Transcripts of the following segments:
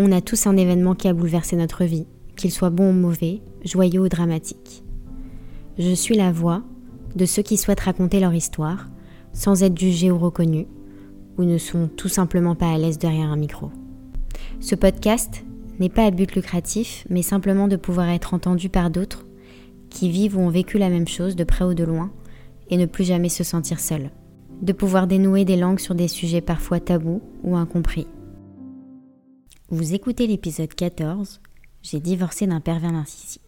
On a tous un événement qui a bouleversé notre vie, qu'il soit bon ou mauvais, joyeux ou dramatique. Je suis la voix de ceux qui souhaitent raconter leur histoire sans être jugés ou reconnus, ou ne sont tout simplement pas à l'aise derrière un micro. Ce podcast n'est pas à but lucratif, mais simplement de pouvoir être entendu par d'autres qui vivent ou ont vécu la même chose de près ou de loin et ne plus jamais se sentir seul. De pouvoir dénouer des langues sur des sujets parfois tabous ou incompris. Vous écoutez l'épisode 14, J'ai divorcé d'un pervers narcissique.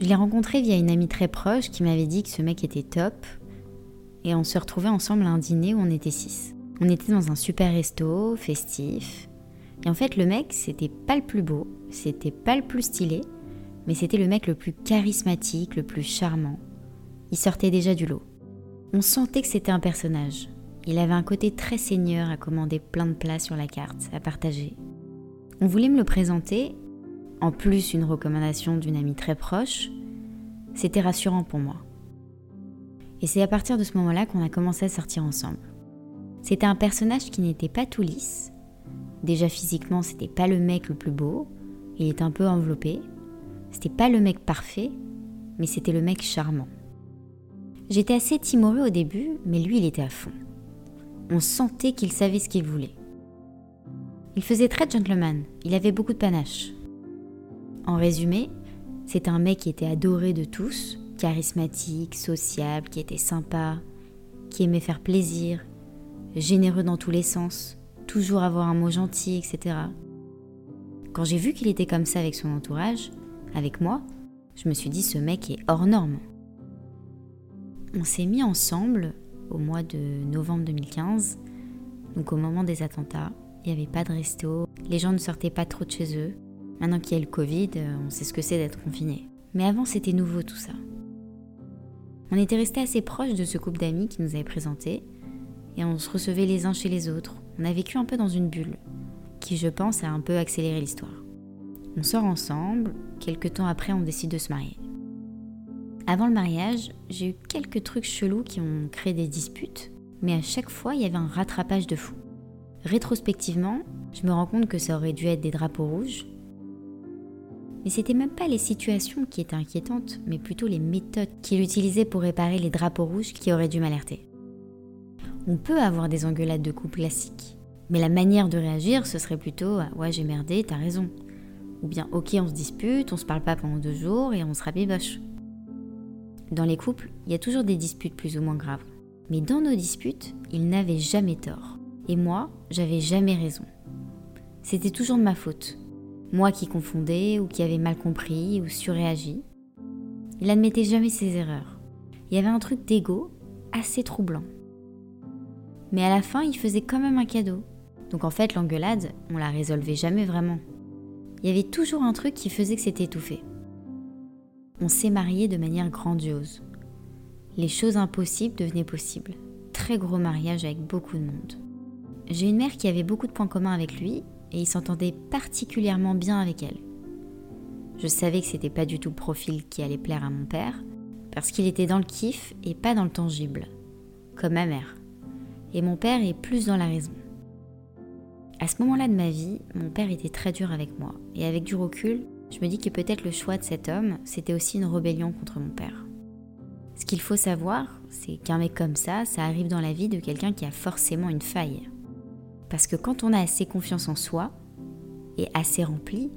Je l'ai rencontré via une amie très proche qui m'avait dit que ce mec était top. Et on se retrouvait ensemble à un dîner où on était six. On était dans un super resto, festif. Et en fait, le mec, c'était pas le plus beau, c'était pas le plus stylé, mais c'était le mec le plus charismatique, le plus charmant. Il sortait déjà du lot. On sentait que c'était un personnage. Il avait un côté très seigneur à commander plein de plats sur la carte, à partager. On voulait me le présenter en plus une recommandation d'une amie très proche, c'était rassurant pour moi. Et c'est à partir de ce moment-là qu'on a commencé à sortir ensemble. C'était un personnage qui n'était pas tout lisse. Déjà physiquement, c'était pas le mec le plus beau, il était un peu enveloppé. C'était pas le mec parfait, mais c'était le mec charmant. J'étais assez timorée au début, mais lui, il était à fond. On sentait qu'il savait ce qu'il voulait. Il faisait très gentleman, il avait beaucoup de panache. En résumé, c'est un mec qui était adoré de tous, charismatique, sociable, qui était sympa, qui aimait faire plaisir, généreux dans tous les sens, toujours avoir un mot gentil, etc. Quand j'ai vu qu'il était comme ça avec son entourage, avec moi, je me suis dit ce mec est hors norme. On s'est mis ensemble au mois de novembre 2015, donc au moment des attentats. Il n'y avait pas de resto, les gens ne sortaient pas trop de chez eux. Maintenant qu'il y a le Covid, euh, on sait ce que c'est d'être confiné. Mais avant, c'était nouveau tout ça. On était restés assez proches de ce couple d'amis qui nous avait présenté, et on se recevait les uns chez les autres. On a vécu un peu dans une bulle, qui je pense a un peu accéléré l'histoire. On sort ensemble, quelques temps après on décide de se marier. Avant le mariage, j'ai eu quelques trucs chelous qui ont créé des disputes, mais à chaque fois il y avait un rattrapage de fou. Rétrospectivement, je me rends compte que ça aurait dû être des drapeaux rouges, mais c'était même pas les situations qui étaient inquiétantes, mais plutôt les méthodes qu'il utilisait pour réparer les drapeaux rouges qui auraient dû m'alerter. On peut avoir des engueulades de couple classiques, mais la manière de réagir, ce serait plutôt Ouais, j'ai merdé, t'as raison. Ou bien Ok, on se dispute, on se parle pas pendant deux jours et on se rabiboche. Dans les couples, il y a toujours des disputes plus ou moins graves. Mais dans nos disputes, il n'avait jamais tort. Et moi, j'avais jamais raison. C'était toujours de ma faute, moi qui confondais ou qui avais mal compris ou surréagi. Il admettait jamais ses erreurs. Il y avait un truc d'ego assez troublant. Mais à la fin, il faisait quand même un cadeau. Donc en fait, l'engueulade, on la résolvait jamais vraiment. Il y avait toujours un truc qui faisait que c'était étouffé. On s'est marié de manière grandiose. Les choses impossibles devenaient possibles. Très gros mariage avec beaucoup de monde. J'ai une mère qui avait beaucoup de points communs avec lui et il s'entendait particulièrement bien avec elle. Je savais que c'était pas du tout le profil qui allait plaire à mon père, parce qu'il était dans le kiff et pas dans le tangible, comme ma mère. Et mon père est plus dans la raison. À ce moment-là de ma vie, mon père était très dur avec moi, et avec du recul, je me dis que peut-être le choix de cet homme, c'était aussi une rébellion contre mon père. Ce qu'il faut savoir, c'est qu'un mec comme ça, ça arrive dans la vie de quelqu'un qui a forcément une faille. Parce que quand on a assez confiance en soi et assez rempli,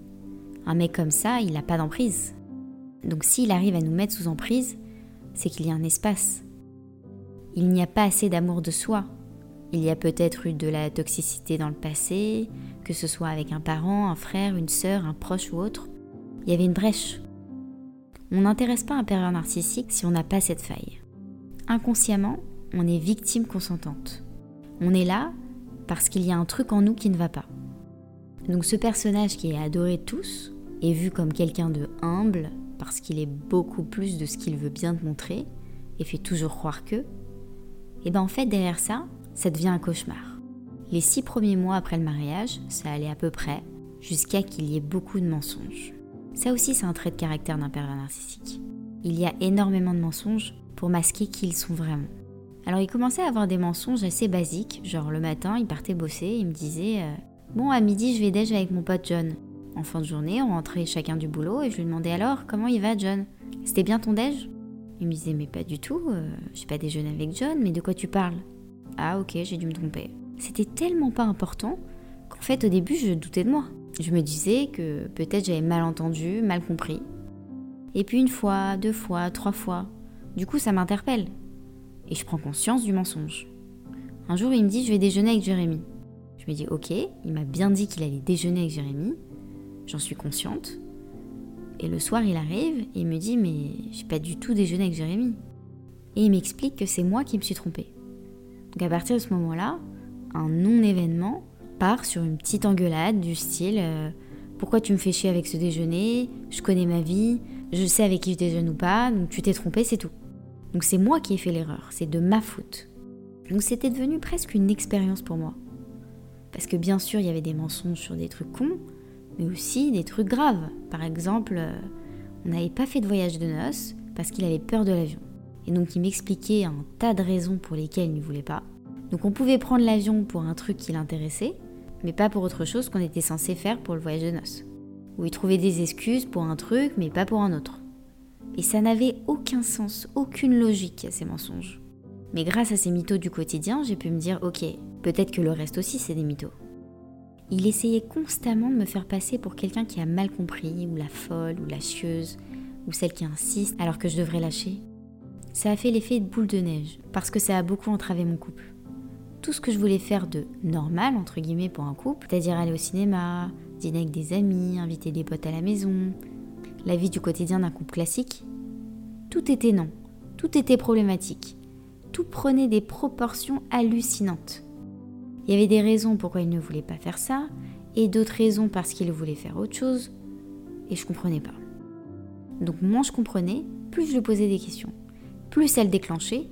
un mec comme ça, il n'a pas d'emprise. Donc s'il arrive à nous mettre sous emprise, c'est qu'il y a un espace. Il n'y a pas assez d'amour de soi. Il y a peut-être eu de la toxicité dans le passé, que ce soit avec un parent, un frère, une sœur, un proche ou autre. Il y avait une brèche. On n'intéresse pas un pervers narcissique si on n'a pas cette faille. Inconsciemment, on est victime consentante. On est là parce qu'il y a un truc en nous qui ne va pas. Donc ce personnage qui est adoré tous est vu comme quelqu'un de humble parce qu'il est beaucoup plus de ce qu'il veut bien te montrer et fait toujours croire que, et ben en fait derrière ça, ça devient un cauchemar. Les six premiers mois après le mariage, ça allait à peu près, jusqu'à qu'il y ait beaucoup de mensonges. Ça aussi, c'est un trait de caractère d'un pervers narcissique. Il y a énormément de mensonges pour masquer qui ils sont vraiment. Alors il commençait à avoir des mensonges assez basiques, genre le matin, il partait bosser, il me disait euh, Bon, à midi, je vais déj avec mon pote John. En fin de journée, on rentrait chacun du boulot et je lui demandais alors Comment il va, John? C'était bien ton déj? Il me disait Mais pas du tout, euh, j'ai pas déjeuné avec John, mais de quoi tu parles? Ah, ok, j'ai dû me tromper. C'était tellement pas important qu'en fait, au début, je doutais de moi. Je me disais que peut-être j'avais mal entendu, mal compris. Et puis une fois, deux fois, trois fois. Du coup, ça m'interpelle et je prends conscience du mensonge. Un jour, il me dit Je vais déjeuner avec Jérémy. Je me dis Ok, il m'a bien dit qu'il allait déjeuner avec Jérémy. J'en suis consciente. Et le soir, il arrive et il me dit Mais j'ai pas du tout déjeuné avec Jérémy. Et il m'explique que c'est moi qui me suis trompée. Donc à partir de ce moment-là, un non-événement part sur une petite engueulade du style euh, Pourquoi tu me fais chier avec ce déjeuner? Je connais ma vie, je sais avec qui je déjeune ou pas, donc tu t'es trompé, c'est tout. Donc c'est moi qui ai fait l'erreur, c'est de ma faute. Donc c'était devenu presque une expérience pour moi. Parce que bien sûr, il y avait des mensonges sur des trucs cons, mais aussi des trucs graves. Par exemple, euh, on n'avait pas fait de voyage de noces parce qu'il avait peur de l'avion. Et donc il m'expliquait un tas de raisons pour lesquelles il ne voulait pas. Donc on pouvait prendre l'avion pour un truc qui l'intéressait, mais pas pour autre chose qu'on était censé faire pour le voyage de noces. Ou il trouvait des excuses pour un truc, mais pas pour un autre. Et ça n'avait aucun sens, aucune logique à ces mensonges. Mais grâce à ces mythos du quotidien, j'ai pu me dire ok, peut-être que le reste aussi c'est des mythos. Il essayait constamment de me faire passer pour quelqu'un qui a mal compris, ou la folle, ou la chieuse, ou celle qui insiste alors que je devrais lâcher. Ça a fait l'effet de boule de neige, parce que ça a beaucoup entravé mon couple. Tout ce que je voulais faire de normal, entre guillemets, pour un couple, c'est-à-dire aller au cinéma, dîner avec des amis, inviter des potes à la maison, la vie du quotidien d'un couple classique, tout était non, tout était problématique, tout prenait des proportions hallucinantes. Il y avait des raisons pourquoi il ne voulait pas faire ça, et d'autres raisons parce qu'il voulait faire autre chose, et je comprenais pas. Donc moins je comprenais, plus je posais des questions. Plus ça le déclenchait,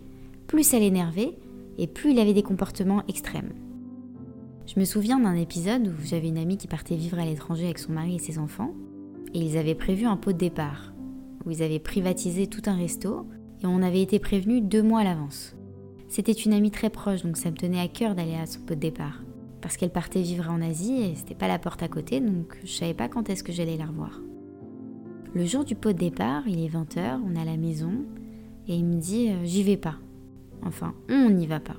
plus ça l'énervait, et plus il avait des comportements extrêmes. Je me souviens d'un épisode où j'avais une amie qui partait vivre à l'étranger avec son mari et ses enfants, et ils avaient prévu un pot de départ, où ils avaient privatisé tout un resto, et on avait été prévenus deux mois à l'avance. C'était une amie très proche, donc ça me tenait à cœur d'aller à son pot de départ, parce qu'elle partait vivre en Asie et c'était pas la porte à côté, donc je savais pas quand est-ce que j'allais la revoir. Le jour du pot de départ, il est 20h, on est à la maison, et il me dit euh, J'y vais pas. Enfin, on n'y va pas.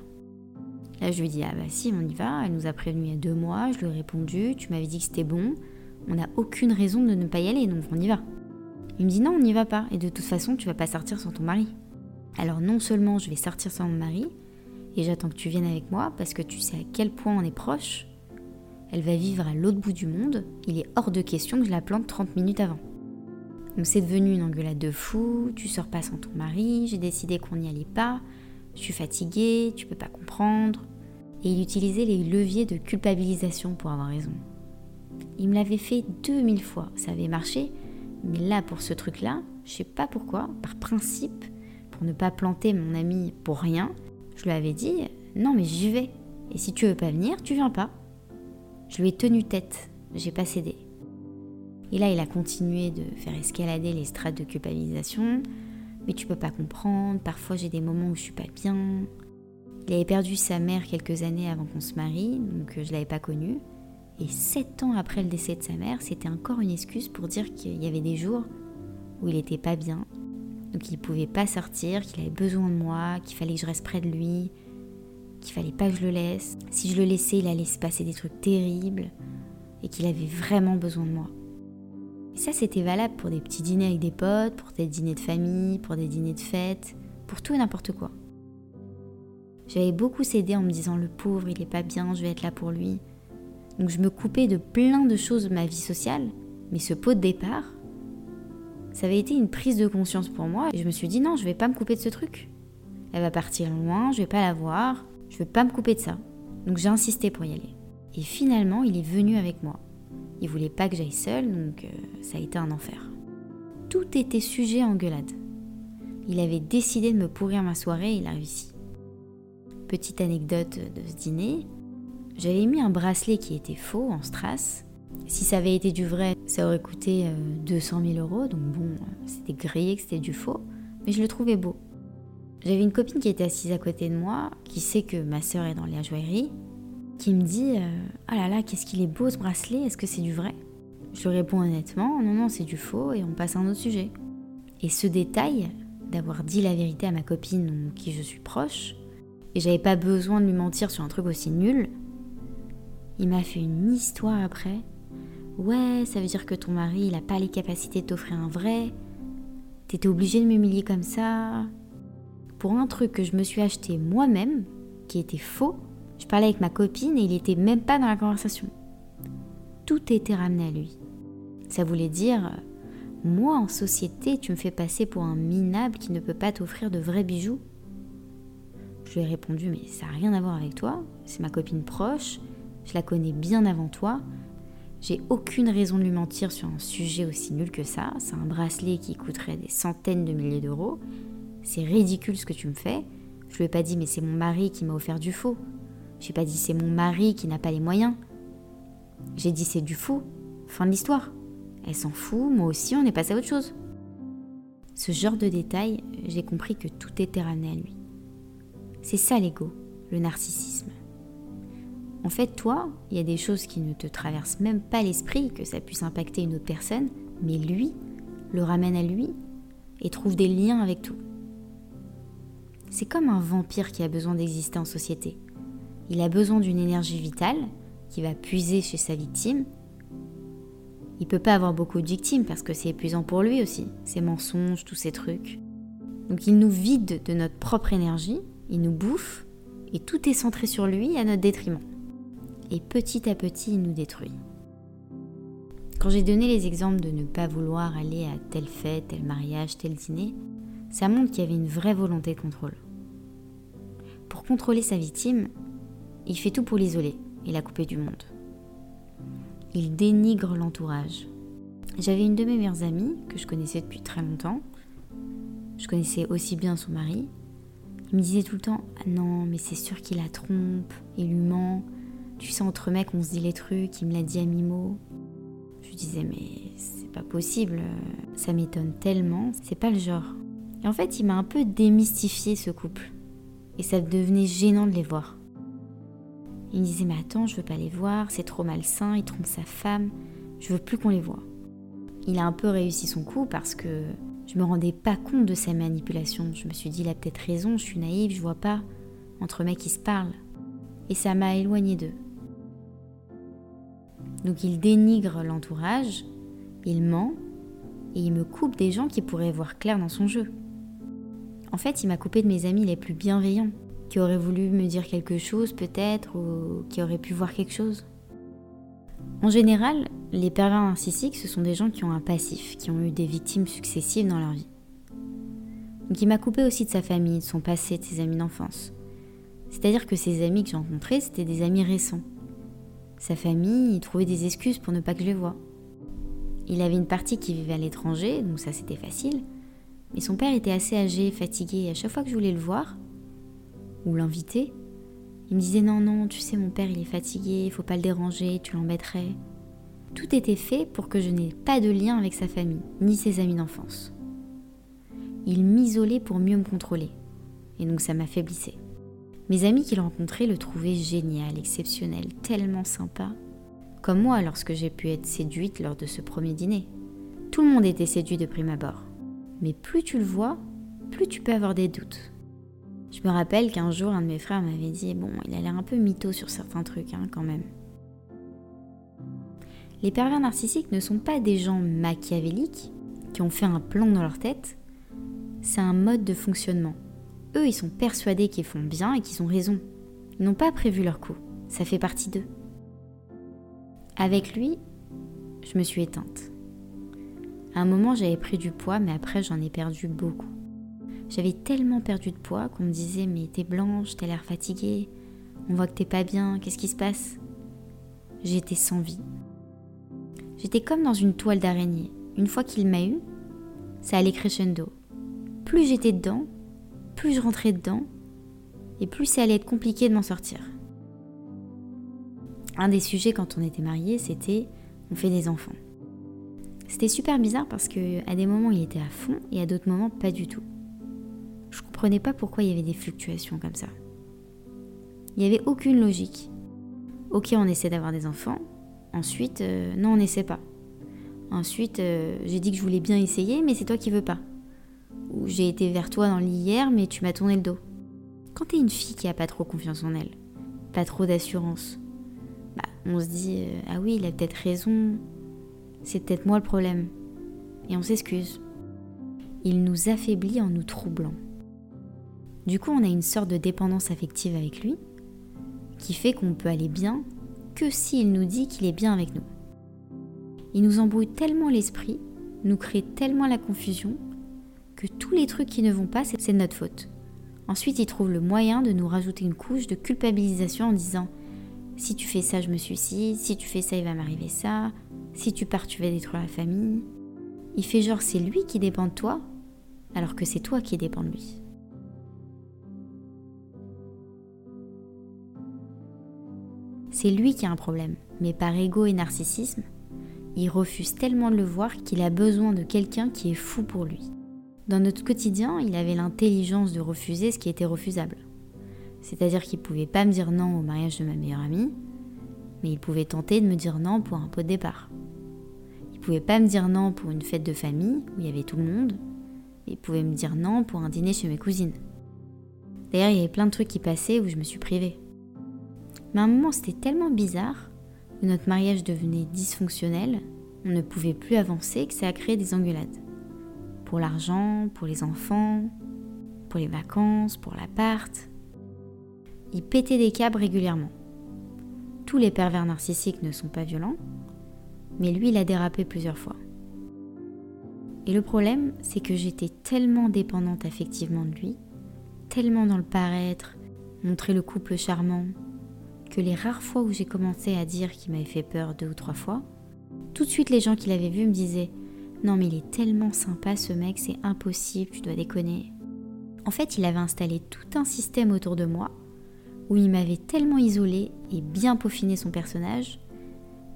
Là, je lui dis Ah bah si, on y va. Elle nous a prévenu il y a deux mois, je lui ai répondu Tu m'avais dit que c'était bon on n'a aucune raison de ne pas y aller, donc on y va. Il me dit non, on n'y va pas, et de toute façon, tu vas pas sortir sans ton mari. Alors non seulement je vais sortir sans mon mari, et j'attends que tu viennes avec moi, parce que tu sais à quel point on est proche. Elle va vivre à l'autre bout du monde, il est hors de question que je la plante 30 minutes avant. Donc c'est devenu une engueulade de fou, tu sors pas sans ton mari, j'ai décidé qu'on n'y allait pas, je suis fatiguée, tu peux pas comprendre. Et il utilisait les leviers de culpabilisation pour avoir raison. Il me l'avait fait 2000 fois, ça avait marché, mais là pour ce truc-là, je sais pas pourquoi, par principe, pour ne pas planter mon ami pour rien, je lui avais dit non mais j'y vais. Et si tu veux pas venir, tu viens pas. Je lui ai tenu tête, j'ai pas cédé. Et là, il a continué de faire escalader les strates de culpabilisation. Mais tu peux pas comprendre, parfois j'ai des moments où je suis pas bien. Il avait perdu sa mère quelques années avant qu'on se marie, donc je l'avais pas connue. Et sept ans après le décès de sa mère, c'était encore une excuse pour dire qu'il y avait des jours où il n'était pas bien, donc il pouvait pas sortir, qu'il avait besoin de moi, qu'il fallait que je reste près de lui, qu'il fallait pas que je le laisse. Si je le laissais, il allait se passer des trucs terribles et qu'il avait vraiment besoin de moi. Et ça, c'était valable pour des petits dîners avec des potes, pour des dîners de famille, pour des dîners de fête, pour tout et n'importe quoi. J'avais beaucoup cédé en me disant le pauvre, il est pas bien, je vais être là pour lui. Donc je me coupais de plein de choses de ma vie sociale, mais ce pot de départ, ça avait été une prise de conscience pour moi et je me suis dit non, je vais pas me couper de ce truc. Elle va partir loin, je vais pas la voir, je vais pas me couper de ça. Donc j'ai insisté pour y aller. Et finalement, il est venu avec moi. Il voulait pas que j'aille seule, donc euh, ça a été un enfer. Tout était sujet à engueulade. Il avait décidé de me pourrir ma soirée et il a réussi. Petite anecdote de ce dîner, j'avais mis un bracelet qui était faux en strass Si ça avait été du vrai, ça aurait coûté 200 euh, 000 euros, donc bon, c'était grillé que c'était du faux, mais je le trouvais beau. J'avais une copine qui était assise à côté de moi, qui sait que ma sœur est dans la joaillerie, qui me dit Ah là là, qu'est-ce qu'il est beau ce bracelet, est-ce que c'est du vrai? Je réponds honnêtement Non, non, c'est du faux, et on passe à un autre sujet. Et ce détail, d'avoir dit la vérité à ma copine qui je suis proche, et j'avais pas besoin de lui mentir sur un truc aussi nul, il m'a fait une histoire après. Ouais, ça veut dire que ton mari, il a pas les capacités de t'offrir un vrai. T'étais obligé de m'humilier comme ça. Pour un truc que je me suis acheté moi-même, qui était faux, je parlais avec ma copine et il était même pas dans la conversation. Tout était ramené à lui. Ça voulait dire moi, en société, tu me fais passer pour un minable qui ne peut pas t'offrir de vrais bijoux Je lui ai répondu, mais ça n'a rien à voir avec toi, c'est ma copine proche, je la connais bien avant toi, j'ai aucune raison de lui mentir sur un sujet aussi nul que ça, c'est un bracelet qui coûterait des centaines de milliers d'euros, c'est ridicule ce que tu me fais. Je lui ai pas dit, mais c'est mon mari qui m'a offert du faux. J'ai pas dit, c'est mon mari qui n'a pas les moyens. J'ai dit, c'est du faux. Fin de l'histoire. Elle s'en fout, moi aussi, on est passé à autre chose. Ce genre de détails, j'ai compris que tout était ramené à lui. C'est ça l'ego, le narcissisme. En fait, toi, il y a des choses qui ne te traversent même pas l'esprit que ça puisse impacter une autre personne, mais lui le ramène à lui et trouve des liens avec tout. C'est comme un vampire qui a besoin d'exister en société. Il a besoin d'une énergie vitale qui va puiser chez sa victime il peut pas avoir beaucoup de victimes parce que c'est épuisant pour lui aussi, ses mensonges, tous ces trucs. Donc il nous vide de notre propre énergie, il nous bouffe, et tout est centré sur lui à notre détriment. Et petit à petit, il nous détruit. Quand j'ai donné les exemples de ne pas vouloir aller à telle fête, tel mariage, tel dîner, ça montre qu'il y avait une vraie volonté de contrôle. Pour contrôler sa victime, il fait tout pour l'isoler et la couper du monde il dénigre l'entourage. J'avais une de mes meilleures amies que je connaissais depuis très longtemps. Je connaissais aussi bien son mari. Il me disait tout le temps ah non, mais c'est sûr qu'il la trompe, il lui ment. Tu sais, entre mecs, on se dit les trucs, il me l'a dit à mi-mot. Je disais mais c'est pas possible, ça m'étonne tellement, c'est pas le genre. Et en fait, il m'a un peu démystifié ce couple. Et ça devenait gênant de les voir. Il me disait mais attends, je veux pas les voir, c'est trop malsain, il trompe sa femme, je veux plus qu'on les voit. Il a un peu réussi son coup parce que je me rendais pas compte de sa manipulation. Je me suis dit il a peut-être raison, je suis naïve, je vois pas entre mecs qui se parlent. Et ça m'a éloigné d'eux. Donc il dénigre l'entourage, il ment et il me coupe des gens qui pourraient voir clair dans son jeu. En fait, il m'a coupé de mes amis les plus bienveillants, qui aurait voulu me dire quelque chose peut-être ou qui aurait pu voir quelque chose. En général, les pervers narcissiques, ce sont des gens qui ont un passif, qui ont eu des victimes successives dans leur vie. Donc il m'a coupé aussi de sa famille, de son passé, de ses amis d'enfance. C'est-à-dire que ses amis que j'ai rencontrés, c'était des amis récents. Sa famille, il trouvait des excuses pour ne pas que je les voie. Il avait une partie qui vivait à l'étranger, donc ça c'était facile. Mais son père était assez âgé, fatigué, et à chaque fois que je voulais le voir, ou l'inviter, il me disait non, non, tu sais, mon père il est fatigué, faut pas le déranger, tu l'embêterais. Tout était fait pour que je n'ai pas de lien avec sa famille, ni ses amis d'enfance. Il m'isolait pour mieux me contrôler, et donc ça m'affaiblissait. Mes amis qu'il rencontrait le trouvaient génial, exceptionnel, tellement sympa. Comme moi lorsque j'ai pu être séduite lors de ce premier dîner. Tout le monde était séduit de prime abord. Mais plus tu le vois, plus tu peux avoir des doutes. Je me rappelle qu'un jour, un de mes frères m'avait dit Bon, il a l'air un peu mytho sur certains trucs, hein, quand même. Les pervers narcissiques ne sont pas des gens machiavéliques qui ont fait un plan dans leur tête, c'est un mode de fonctionnement. Eux, ils sont persuadés qu'ils font bien et qu'ils ont raison. Ils n'ont pas prévu leur coup, ça fait partie d'eux. Avec lui, je me suis éteinte. À un moment, j'avais pris du poids, mais après, j'en ai perdu beaucoup. J'avais tellement perdu de poids qu'on me disait mais t'es blanche, t'as l'air fatiguée, on voit que t'es pas bien, qu'est-ce qui se passe? J'étais sans vie. J'étais comme dans une toile d'araignée. Une fois qu'il m'a eu, ça allait crescendo. Plus j'étais dedans, plus je rentrais dedans, et plus ça allait être compliqué de m'en sortir. Un des sujets quand on était mariés, c'était on fait des enfants. C'était super bizarre parce que à des moments il était à fond et à d'autres moments pas du tout. Comprenais pas pourquoi il y avait des fluctuations comme ça. Il n'y avait aucune logique. Ok, on essaie d'avoir des enfants. Ensuite, euh, non, on n'essaie pas. Ensuite, euh, j'ai dit que je voulais bien essayer, mais c'est toi qui veux pas. Ou j'ai été vers toi dans le lit hier, mais tu m'as tourné le dos. Quand t'es une fille qui a pas trop confiance en elle, pas trop d'assurance, bah, on se dit euh, ah oui, il a peut-être raison, c'est peut-être moi le problème. Et on s'excuse. Il nous affaiblit en nous troublant. Du coup, on a une sorte de dépendance affective avec lui, qui fait qu'on peut aller bien que s'il nous dit qu'il est bien avec nous. Il nous embrouille tellement l'esprit, nous crée tellement la confusion, que tous les trucs qui ne vont pas, c'est de notre faute. Ensuite, il trouve le moyen de nous rajouter une couche de culpabilisation en disant si tu fais ça, je me suicide, si tu fais ça, il va m'arriver ça, si tu pars, tu vas détruire la famille. Il fait genre c'est lui qui dépend de toi, alors que c'est toi qui dépend de lui. C'est lui qui a un problème, mais par ego et narcissisme, il refuse tellement de le voir qu'il a besoin de quelqu'un qui est fou pour lui. Dans notre quotidien, il avait l'intelligence de refuser ce qui était refusable. C'est-à-dire qu'il pouvait pas me dire non au mariage de ma meilleure amie, mais il pouvait tenter de me dire non pour un pot de départ. Il pouvait pas me dire non pour une fête de famille où il y avait tout le monde, mais il pouvait me dire non pour un dîner chez mes cousines. D'ailleurs, il y avait plein de trucs qui passaient où je me suis privée. Mais à un moment, c'était tellement bizarre, où notre mariage devenait dysfonctionnel, on ne pouvait plus avancer, que ça a créé des engueulades. Pour l'argent, pour les enfants, pour les vacances, pour l'appart. Il pétait des câbles régulièrement. Tous les pervers narcissiques ne sont pas violents, mais lui, il a dérapé plusieurs fois. Et le problème, c'est que j'étais tellement dépendante affectivement de lui, tellement dans le paraître, montrer le couple charmant, que les rares fois où j'ai commencé à dire qu'il m'avait fait peur deux ou trois fois, tout de suite les gens qui l'avaient vu me disaient Non, mais il est tellement sympa ce mec, c'est impossible, tu dois déconner. En fait, il avait installé tout un système autour de moi où il m'avait tellement isolé et bien peaufiné son personnage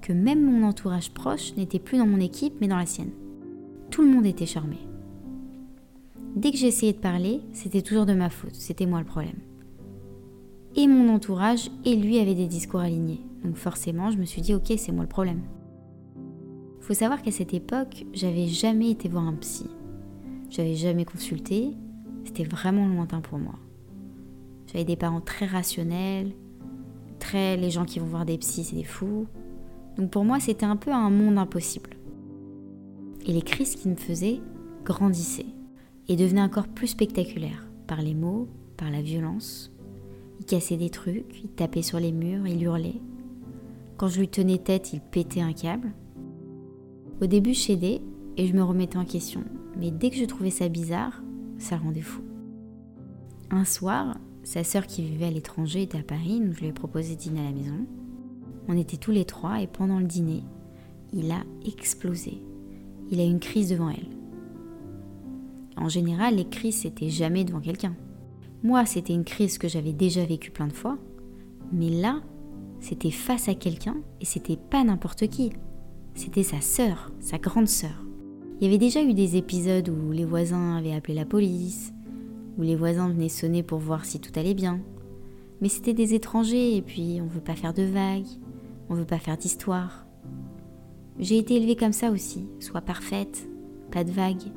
que même mon entourage proche n'était plus dans mon équipe mais dans la sienne. Tout le monde était charmé. Dès que j'essayais de parler, c'était toujours de ma faute, c'était moi le problème. Et mon entourage et lui avaient des discours alignés. Donc forcément, je me suis dit ok, c'est moi le problème. Faut savoir qu'à cette époque, j'avais jamais été voir un psy. J'avais jamais consulté, c'était vraiment lointain pour moi. J'avais des parents très rationnels, très les gens qui vont voir des psys, c'est des fous. Donc pour moi, c'était un peu un monde impossible. Et les crises qu'il me faisait grandissaient et devenaient encore plus spectaculaires par les mots, par la violence. Il cassait des trucs, il tapait sur les murs, il hurlait. Quand je lui tenais tête, il pétait un câble. Au début, je et je me remettais en question. Mais dès que je trouvais ça bizarre, ça rendait fou. Un soir, sa sœur qui vivait à l'étranger était à Paris, donc je lui ai proposé dîner à la maison. On était tous les trois et pendant le dîner, il a explosé. Il a eu une crise devant elle. En général, les crises, c'était jamais devant quelqu'un. Moi, c'était une crise que j'avais déjà vécue plein de fois, mais là, c'était face à quelqu'un et c'était pas n'importe qui. C'était sa sœur, sa grande sœur. Il y avait déjà eu des épisodes où les voisins avaient appelé la police, où les voisins venaient sonner pour voir si tout allait bien. Mais c'était des étrangers et puis on veut pas faire de vagues, on veut pas faire d'histoire. J'ai été élevée comme ça aussi, soit parfaite, pas de vagues.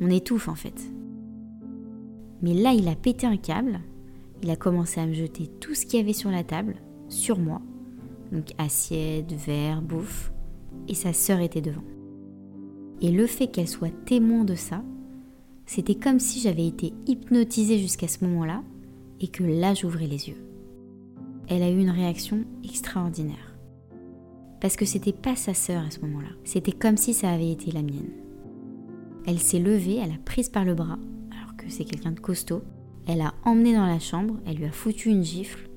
On étouffe en fait. Mais là, il a pété un câble, il a commencé à me jeter tout ce qu'il y avait sur la table, sur moi. Donc assiette, verre, bouffe. Et sa sœur était devant. Et le fait qu'elle soit témoin de ça, c'était comme si j'avais été hypnotisée jusqu'à ce moment-là et que là j'ouvrais les yeux. Elle a eu une réaction extraordinaire. Parce que c'était pas sa sœur à ce moment-là, c'était comme si ça avait été la mienne. Elle s'est levée, elle a prise par le bras, c'est quelqu'un de costaud. Elle a emmené dans la chambre, elle lui a foutu une gifle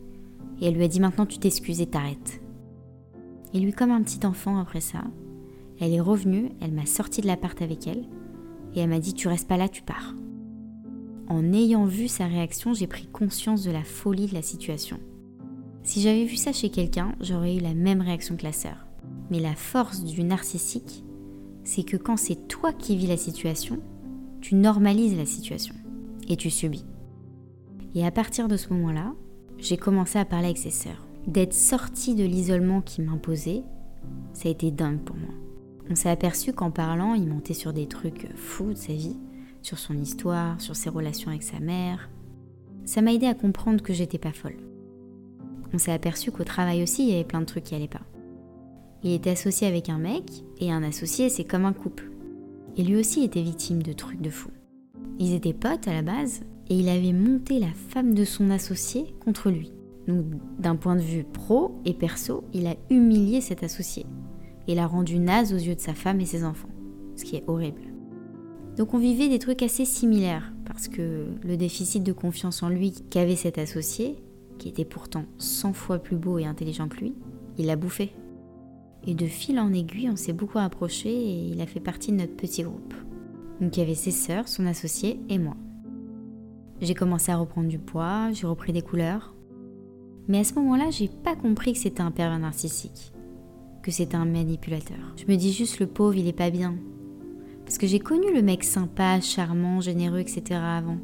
et elle lui a dit maintenant tu t'excuses et t'arrêtes. Et lui comme un petit enfant après ça, elle est revenue, elle m'a sorti de l'appart avec elle et elle m'a dit tu restes pas là, tu pars. En ayant vu sa réaction, j'ai pris conscience de la folie de la situation. Si j'avais vu ça chez quelqu'un, j'aurais eu la même réaction que la sœur. Mais la force du narcissique, c'est que quand c'est toi qui vis la situation, tu normalises la situation et tu subis. Et à partir de ce moment-là, j'ai commencé à parler avec ses sœurs. D'être sortie de l'isolement qui m'imposait, ça a été dingue pour moi. On s'est aperçu qu'en parlant, il mentait sur des trucs fous de sa vie, sur son histoire, sur ses relations avec sa mère. Ça m'a aidé à comprendre que j'étais pas folle. On s'est aperçu qu'au travail aussi, il y avait plein de trucs qui allaient pas. Il était associé avec un mec, et un associé, c'est comme un couple. Et lui aussi était victime de trucs de fous. Ils étaient potes à la base, et il avait monté la femme de son associé contre lui. Donc d'un point de vue pro et perso, il a humilié cet associé et l'a rendu naze aux yeux de sa femme et ses enfants, ce qui est horrible. Donc on vivait des trucs assez similaires, parce que le déficit de confiance en lui qu'avait cet associé, qui était pourtant 100 fois plus beau et intelligent que lui, il l'a bouffé. Et de fil en aiguille, on s'est beaucoup approché et il a fait partie de notre petit groupe. Donc il y avait ses sœurs, son associé et moi. J'ai commencé à reprendre du poids, j'ai repris des couleurs. Mais à ce moment-là, j'ai pas compris que c'était un pervers narcissique, que c'était un manipulateur. Je me dis juste le pauvre, il est pas bien. Parce que j'ai connu le mec sympa, charmant, généreux, etc. avant.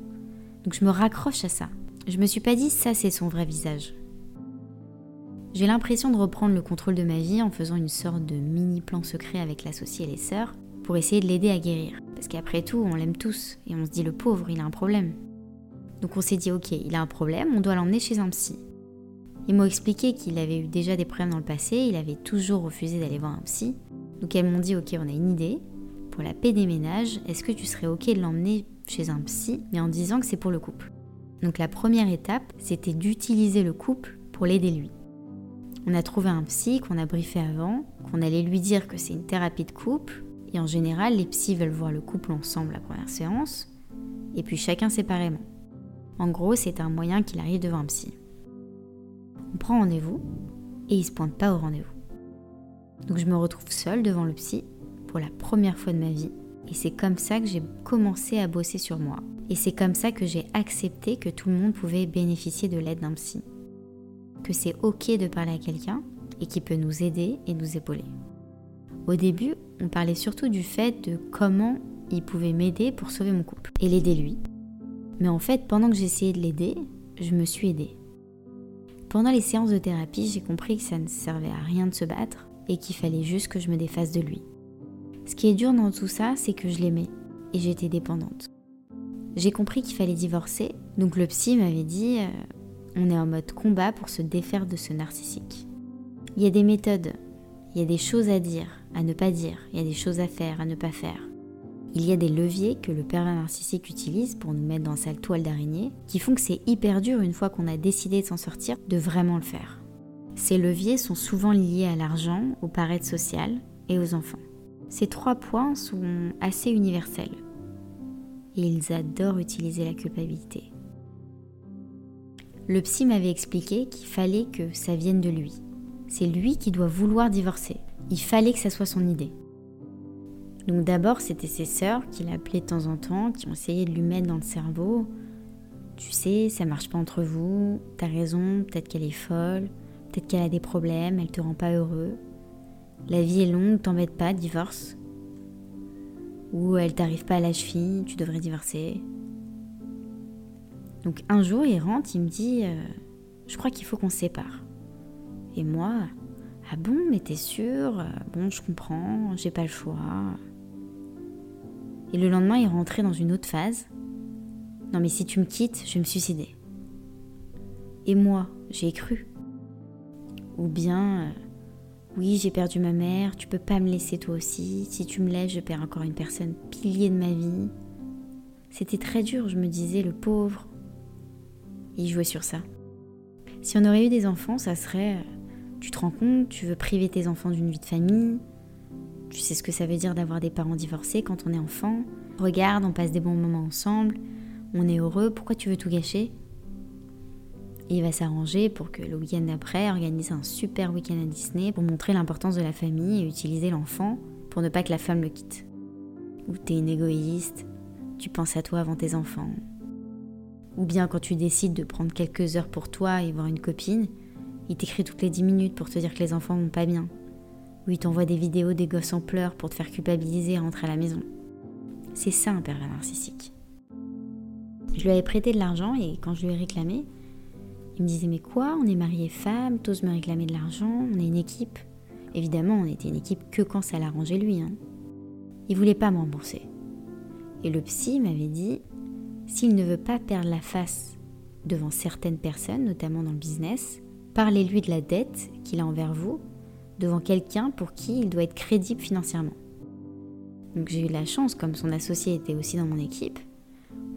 Donc je me raccroche à ça. Je me suis pas dit ça c'est son vrai visage. J'ai l'impression de reprendre le contrôle de ma vie en faisant une sorte de mini plan secret avec l'associé et les sœurs pour essayer de l'aider à guérir. Parce qu'après tout, on l'aime tous et on se dit le pauvre, il a un problème. Donc on s'est dit, ok, il a un problème, on doit l'emmener chez un psy. Ils m'ont expliqué qu'il avait eu déjà des problèmes dans le passé, il avait toujours refusé d'aller voir un psy. Donc elles m'ont dit, ok, on a une idée. Pour la paix des ménages, est-ce que tu serais ok de l'emmener chez un psy, mais en disant que c'est pour le couple? Donc la première étape, c'était d'utiliser le couple pour l'aider lui. On a trouvé un psy qu'on a briefé avant, qu'on allait lui dire que c'est une thérapie de couple, et en général, les psys veulent voir le couple ensemble la première séance, et puis chacun séparément. En gros, c'est un moyen qu'il arrive devant un psy. On prend rendez-vous et il se pointe pas au rendez-vous. Donc je me retrouve seule devant le psy pour la première fois de ma vie. Et c'est comme ça que j'ai commencé à bosser sur moi. Et c'est comme ça que j'ai accepté que tout le monde pouvait bénéficier de l'aide d'un psy. Que c'est ok de parler à quelqu'un et qui peut nous aider et nous épauler. Au début, on parlait surtout du fait de comment il pouvait m'aider pour sauver mon couple et l'aider lui. Mais en fait, pendant que j'essayais de l'aider, je me suis aidée. Pendant les séances de thérapie, j'ai compris que ça ne servait à rien de se battre et qu'il fallait juste que je me défasse de lui. Ce qui est dur dans tout ça, c'est que je l'aimais et j'étais dépendante. J'ai compris qu'il fallait divorcer, donc le psy m'avait dit euh, on est en mode combat pour se défaire de ce narcissique. Il y a des méthodes, il y a des choses à dire, à ne pas dire, il y a des choses à faire, à ne pas faire. Il y a des leviers que le pervers narcissique utilise pour nous mettre dans sa toile d'araignée qui font que c'est hyper dur une fois qu'on a décidé de s'en sortir de vraiment le faire. Ces leviers sont souvent liés à l'argent, au paraître social et aux enfants. Ces trois points sont assez universels et ils adorent utiliser la culpabilité. Le psy m'avait expliqué qu'il fallait que ça vienne de lui. C'est lui qui doit vouloir divorcer. Il fallait que ça soit son idée. Donc d'abord, c'était ses sœurs qui l'appelaient de temps en temps, qui ont essayé de lui mettre dans le cerveau. Tu sais, ça marche pas entre vous, t'as raison, peut-être qu'elle est folle, peut-être qu'elle a des problèmes, elle te rend pas heureux. La vie est longue, t'embête pas, divorce. Ou elle t'arrive pas à la cheville, tu devrais divorcer. Donc un jour, il rentre, il me dit euh, Je crois qu'il faut qu'on se sépare. Et moi, ah bon, mais t'es sûr? Bon, je comprends, j'ai pas le choix. Et le lendemain, il rentrait dans une autre phase. Non mais si tu me quittes, je vais me suicider. Et moi, j'ai cru. Ou bien, euh, oui, j'ai perdu ma mère, tu peux pas me laisser toi aussi. Si tu me laisses, je perds encore une personne pilier de ma vie. C'était très dur, je me disais, le pauvre. Il jouait sur ça. Si on aurait eu des enfants, ça serait, euh, tu te rends compte, tu veux priver tes enfants d'une vie de famille, tu sais ce que ça veut dire d'avoir des parents divorcés quand on est enfant. Regarde, on passe des bons moments ensemble, on est heureux, pourquoi tu veux tout gâcher? Il va s'arranger pour que le week-end d'après organise un super week-end à Disney pour montrer l'importance de la famille et utiliser l'enfant pour ne pas que la femme le quitte. Ou t'es une égoïste, tu penses à toi avant tes enfants. Ou bien quand tu décides de prendre quelques heures pour toi et voir une copine, il t'écrit toutes les 10 minutes pour te dire que les enfants vont pas bien où il t'envoie des vidéos des gosses en pleurs pour te faire culpabiliser et rentrer à la maison. C'est ça un pervers narcissique. Je lui avais prêté de l'argent et quand je lui ai réclamé, il me disait mais quoi, on est mariés femmes, t'oses me réclamer de l'argent, on est une équipe. Évidemment, on était une équipe que quand ça l'arrangeait lui. Hein. Il voulait pas me rembourser. Et le psy m'avait dit, s'il ne veut pas perdre la face devant certaines personnes, notamment dans le business, parlez-lui de la dette qu'il a envers vous devant quelqu'un pour qui il doit être crédible financièrement. Donc j'ai eu la chance, comme son associé était aussi dans mon équipe,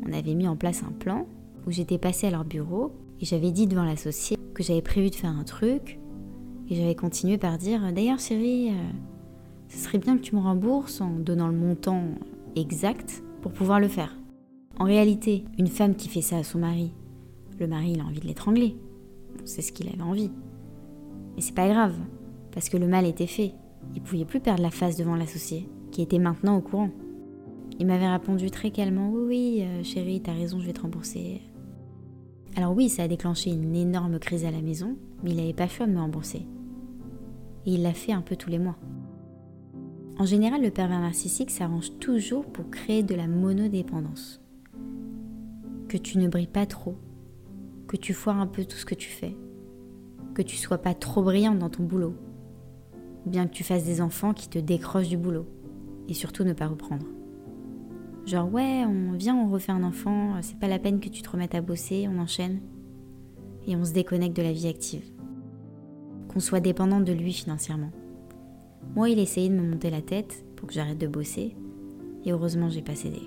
on avait mis en place un plan où j'étais passée à leur bureau et j'avais dit devant l'associé que j'avais prévu de faire un truc et j'avais continué par dire d'ailleurs chérie, euh, ce serait bien que tu me rembourses en donnant le montant exact pour pouvoir le faire. En réalité, une femme qui fait ça à son mari, le mari il a envie de l'étrangler. C'est ce qu'il avait envie. Mais c'est pas grave, parce que le mal était fait. Il pouvait plus perdre la face devant l'associé, qui était maintenant au courant. Il m'avait répondu très calmement Oui, oui, euh, chérie, t'as raison, je vais te rembourser. Alors, oui, ça a déclenché une énorme crise à la maison, mais il n'avait pas fait de me rembourser. Et il l'a fait un peu tous les mois. En général, le pervers narcissique s'arrange toujours pour créer de la monodépendance. Que tu ne brilles pas trop, que tu foires un peu tout ce que tu fais, que tu sois pas trop brillante dans ton boulot, ou bien que tu fasses des enfants qui te décrochent du boulot, et surtout ne pas reprendre. Genre ouais, on vient, on refait un enfant, c'est pas la peine que tu te remettes à bosser, on enchaîne, et on se déconnecte de la vie active. Qu'on soit dépendant de lui financièrement. Moi, il essayait de me monter la tête pour que j'arrête de bosser, et heureusement, j'ai pas cédé.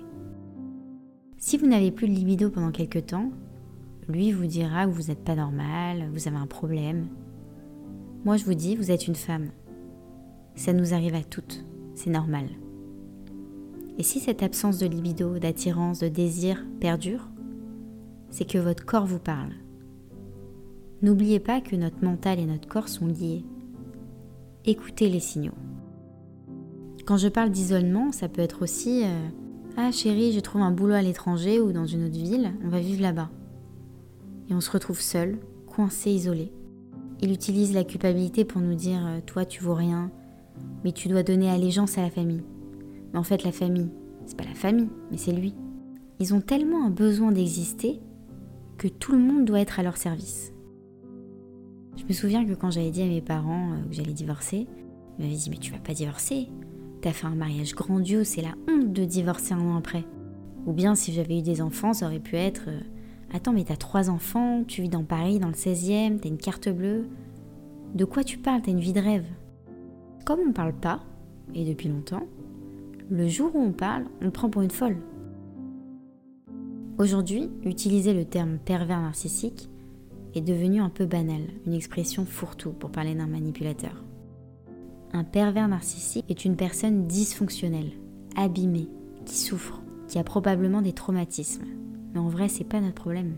Si vous n'avez plus de libido pendant quelques temps, lui vous dira que vous n'êtes pas normal, vous avez un problème. Moi, je vous dis, vous êtes une femme. Ça nous arrive à toutes, c'est normal. Et si cette absence de libido, d'attirance, de désir perdure, c'est que votre corps vous parle. N'oubliez pas que notre mental et notre corps sont liés. Écoutez les signaux. Quand je parle d'isolement, ça peut être aussi euh, Ah chérie, je trouve un boulot à l'étranger ou dans une autre ville, on va vivre là-bas. Et on se retrouve seul, coincé, isolé. Il utilise la culpabilité pour nous dire euh, Toi, tu vaux rien, mais tu dois donner allégeance à la famille. Mais en fait, la famille, c'est pas la famille, mais c'est lui. Ils ont tellement un besoin d'exister que tout le monde doit être à leur service. Je me souviens que quand j'avais dit à mes parents euh, que j'allais divorcer, ils m'avaient dit Mais tu vas pas divorcer T'as fait un mariage grandiose, c'est la honte de divorcer un an après. Ou bien si j'avais eu des enfants, ça aurait pu être euh, Attends, mais t'as trois enfants, tu vis dans Paris, dans le 16e, t'as une carte bleue. De quoi tu parles? T'as une vie de rêve. Comme on parle pas, et depuis longtemps, le jour où on parle, on le prend pour une folle. Aujourd'hui, utiliser le terme pervers narcissique est devenu un peu banal, une expression fourre-tout pour parler d'un manipulateur. Un pervers narcissique est une personne dysfonctionnelle, abîmée, qui souffre, qui a probablement des traumatismes. Mais en vrai, c'est pas notre problème.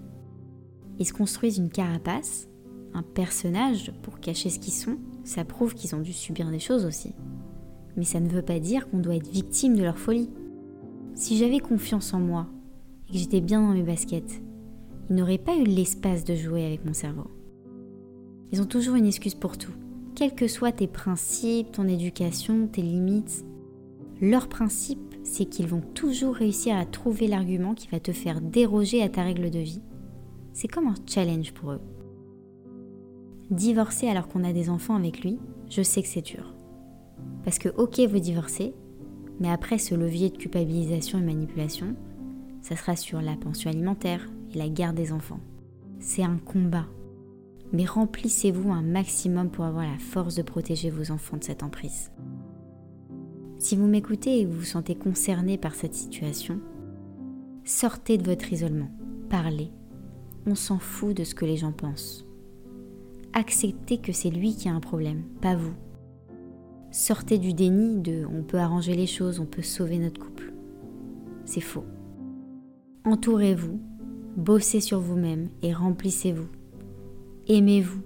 Ils se construisent une carapace, un personnage pour cacher ce qu'ils sont. Ça prouve qu'ils ont dû subir des choses aussi mais ça ne veut pas dire qu'on doit être victime de leur folie. Si j'avais confiance en moi et que j'étais bien dans mes baskets, ils n'auraient pas eu l'espace de jouer avec mon cerveau. Ils ont toujours une excuse pour tout. Quels que soient tes principes, ton éducation, tes limites, leur principe, c'est qu'ils vont toujours réussir à trouver l'argument qui va te faire déroger à ta règle de vie. C'est comme un challenge pour eux. Divorcer alors qu'on a des enfants avec lui, je sais que c'est dur. Parce que ok, vous divorcez, mais après ce levier de culpabilisation et manipulation, ça sera sur la pension alimentaire et la garde des enfants. C'est un combat. Mais remplissez-vous un maximum pour avoir la force de protéger vos enfants de cette emprise. Si vous m'écoutez et vous vous sentez concerné par cette situation, sortez de votre isolement, parlez. On s'en fout de ce que les gens pensent. Acceptez que c'est lui qui a un problème, pas vous. Sortez du déni de on peut arranger les choses, on peut sauver notre couple. C'est faux. Entourez-vous, bossez sur vous-même et remplissez-vous. Aimez-vous.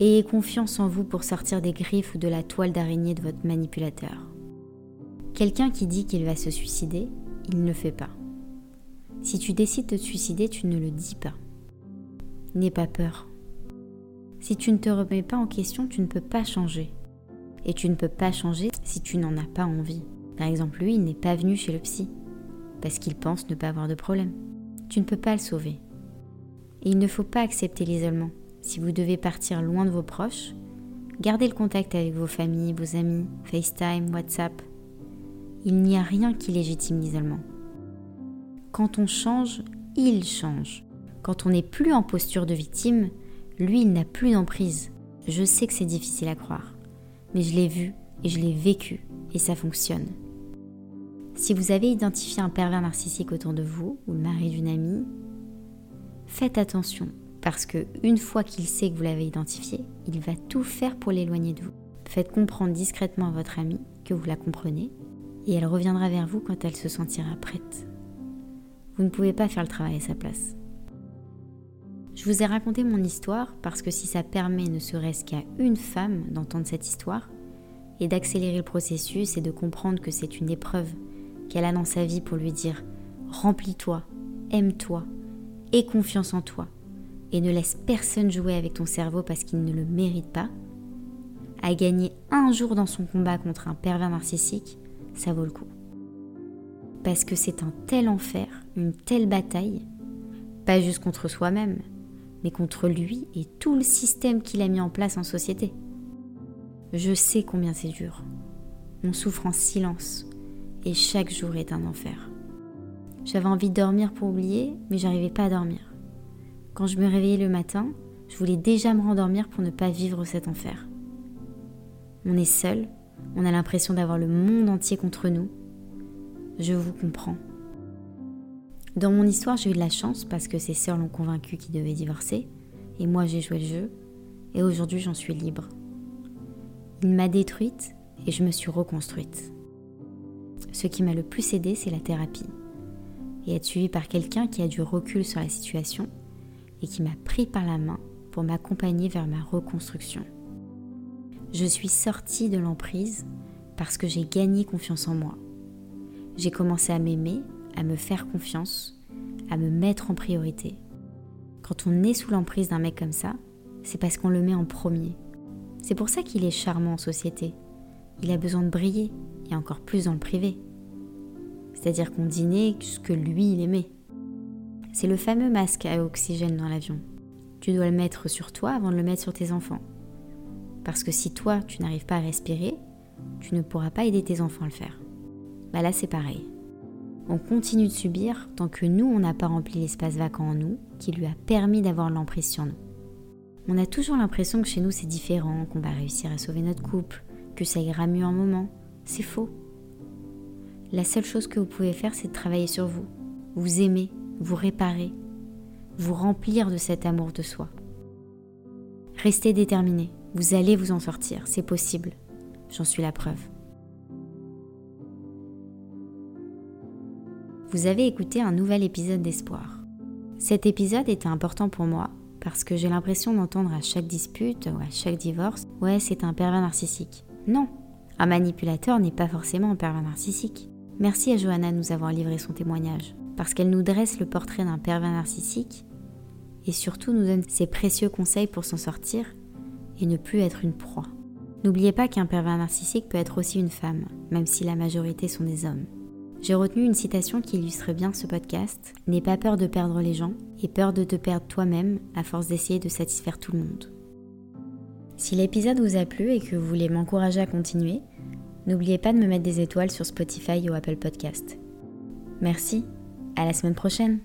Ayez confiance en vous pour sortir des griffes ou de la toile d'araignée de votre manipulateur. Quelqu'un qui dit qu'il va se suicider, il ne le fait pas. Si tu décides de te suicider, tu ne le dis pas. N'aie pas peur. Si tu ne te remets pas en question, tu ne peux pas changer. Et tu ne peux pas changer si tu n'en as pas envie. Par exemple, lui, il n'est pas venu chez le psy parce qu'il pense ne pas avoir de problème. Tu ne peux pas le sauver. Et il ne faut pas accepter l'isolement. Si vous devez partir loin de vos proches, gardez le contact avec vos familles, vos amis, FaceTime, WhatsApp. Il n'y a rien qui légitime l'isolement. Quand on change, il change. Quand on n'est plus en posture de victime, lui, il n'a plus d'emprise. Je sais que c'est difficile à croire, mais je l'ai vu et je l'ai vécu et ça fonctionne. Si vous avez identifié un pervers narcissique autour de vous ou le mari d'une amie, faites attention parce que une fois qu'il sait que vous l'avez identifié, il va tout faire pour l'éloigner de vous. Faites comprendre discrètement à votre amie que vous la comprenez et elle reviendra vers vous quand elle se sentira prête. Vous ne pouvez pas faire le travail à sa place. Je vous ai raconté mon histoire parce que si ça permet ne serait-ce qu'à une femme d'entendre cette histoire et d'accélérer le processus et de comprendre que c'est une épreuve qu'elle a dans sa vie pour lui dire remplis-toi, aime-toi, aie confiance en toi et ne laisse personne jouer avec ton cerveau parce qu'il ne le mérite pas, à gagner un jour dans son combat contre un pervers narcissique, ça vaut le coup. Parce que c'est un tel enfer, une telle bataille, pas juste contre soi-même, mais contre lui et tout le système qu'il a mis en place en société. Je sais combien c'est dur. On souffre en silence, et chaque jour est un enfer. J'avais envie de dormir pour oublier, mais j'arrivais pas à dormir. Quand je me réveillais le matin, je voulais déjà me rendormir pour ne pas vivre cet enfer. On est seul, on a l'impression d'avoir le monde entier contre nous. Je vous comprends. Dans mon histoire, j'ai eu de la chance parce que ses sœurs l'ont convaincu qu'il devait divorcer, et moi j'ai joué le jeu, et aujourd'hui j'en suis libre. Il m'a détruite et je me suis reconstruite. Ce qui m'a le plus aidé, c'est la thérapie. Et être suivi par quelqu'un qui a du recul sur la situation et qui m'a pris par la main pour m'accompagner vers ma reconstruction. Je suis sortie de l'emprise parce que j'ai gagné confiance en moi. J'ai commencé à m'aimer, à me faire confiance, à me mettre en priorité. Quand on est sous l'emprise d'un mec comme ça, c'est parce qu'on le met en premier. C'est pour ça qu'il est charmant en société. Il a besoin de briller, et encore plus dans le privé. C'est-à-dire qu'on dînait ce que lui, il aimait. C'est le fameux masque à oxygène dans l'avion. Tu dois le mettre sur toi avant de le mettre sur tes enfants. Parce que si toi, tu n'arrives pas à respirer, tu ne pourras pas aider tes enfants à le faire. Bah là, c'est pareil. On continue de subir tant que nous, on n'a pas rempli l'espace vacant en nous qui lui a permis d'avoir l'emprise sur nous. On a toujours l'impression que chez nous, c'est différent, qu'on va réussir à sauver notre couple, que ça ira mieux un moment. C'est faux. La seule chose que vous pouvez faire, c'est de travailler sur vous, vous aimer, vous réparer, vous remplir de cet amour de soi. Restez déterminé, vous allez vous en sortir, c'est possible, j'en suis la preuve. Vous avez écouté un nouvel épisode d'Espoir. Cet épisode était important pour moi parce que j'ai l'impression d'entendre à chaque dispute ou à chaque divorce, ouais, c'est un pervers narcissique. Non, un manipulateur n'est pas forcément un pervers narcissique. Merci à Johanna de nous avoir livré son témoignage, parce qu'elle nous dresse le portrait d'un pervers narcissique et surtout nous donne ses précieux conseils pour s'en sortir et ne plus être une proie. N'oubliez pas qu'un pervers narcissique peut être aussi une femme, même si la majorité sont des hommes. J'ai retenu une citation qui illustre bien ce podcast. N'aie pas peur de perdre les gens et peur de te perdre toi-même à force d'essayer de satisfaire tout le monde. Si l'épisode vous a plu et que vous voulez m'encourager à continuer, n'oubliez pas de me mettre des étoiles sur Spotify ou Apple Podcast. Merci, à la semaine prochaine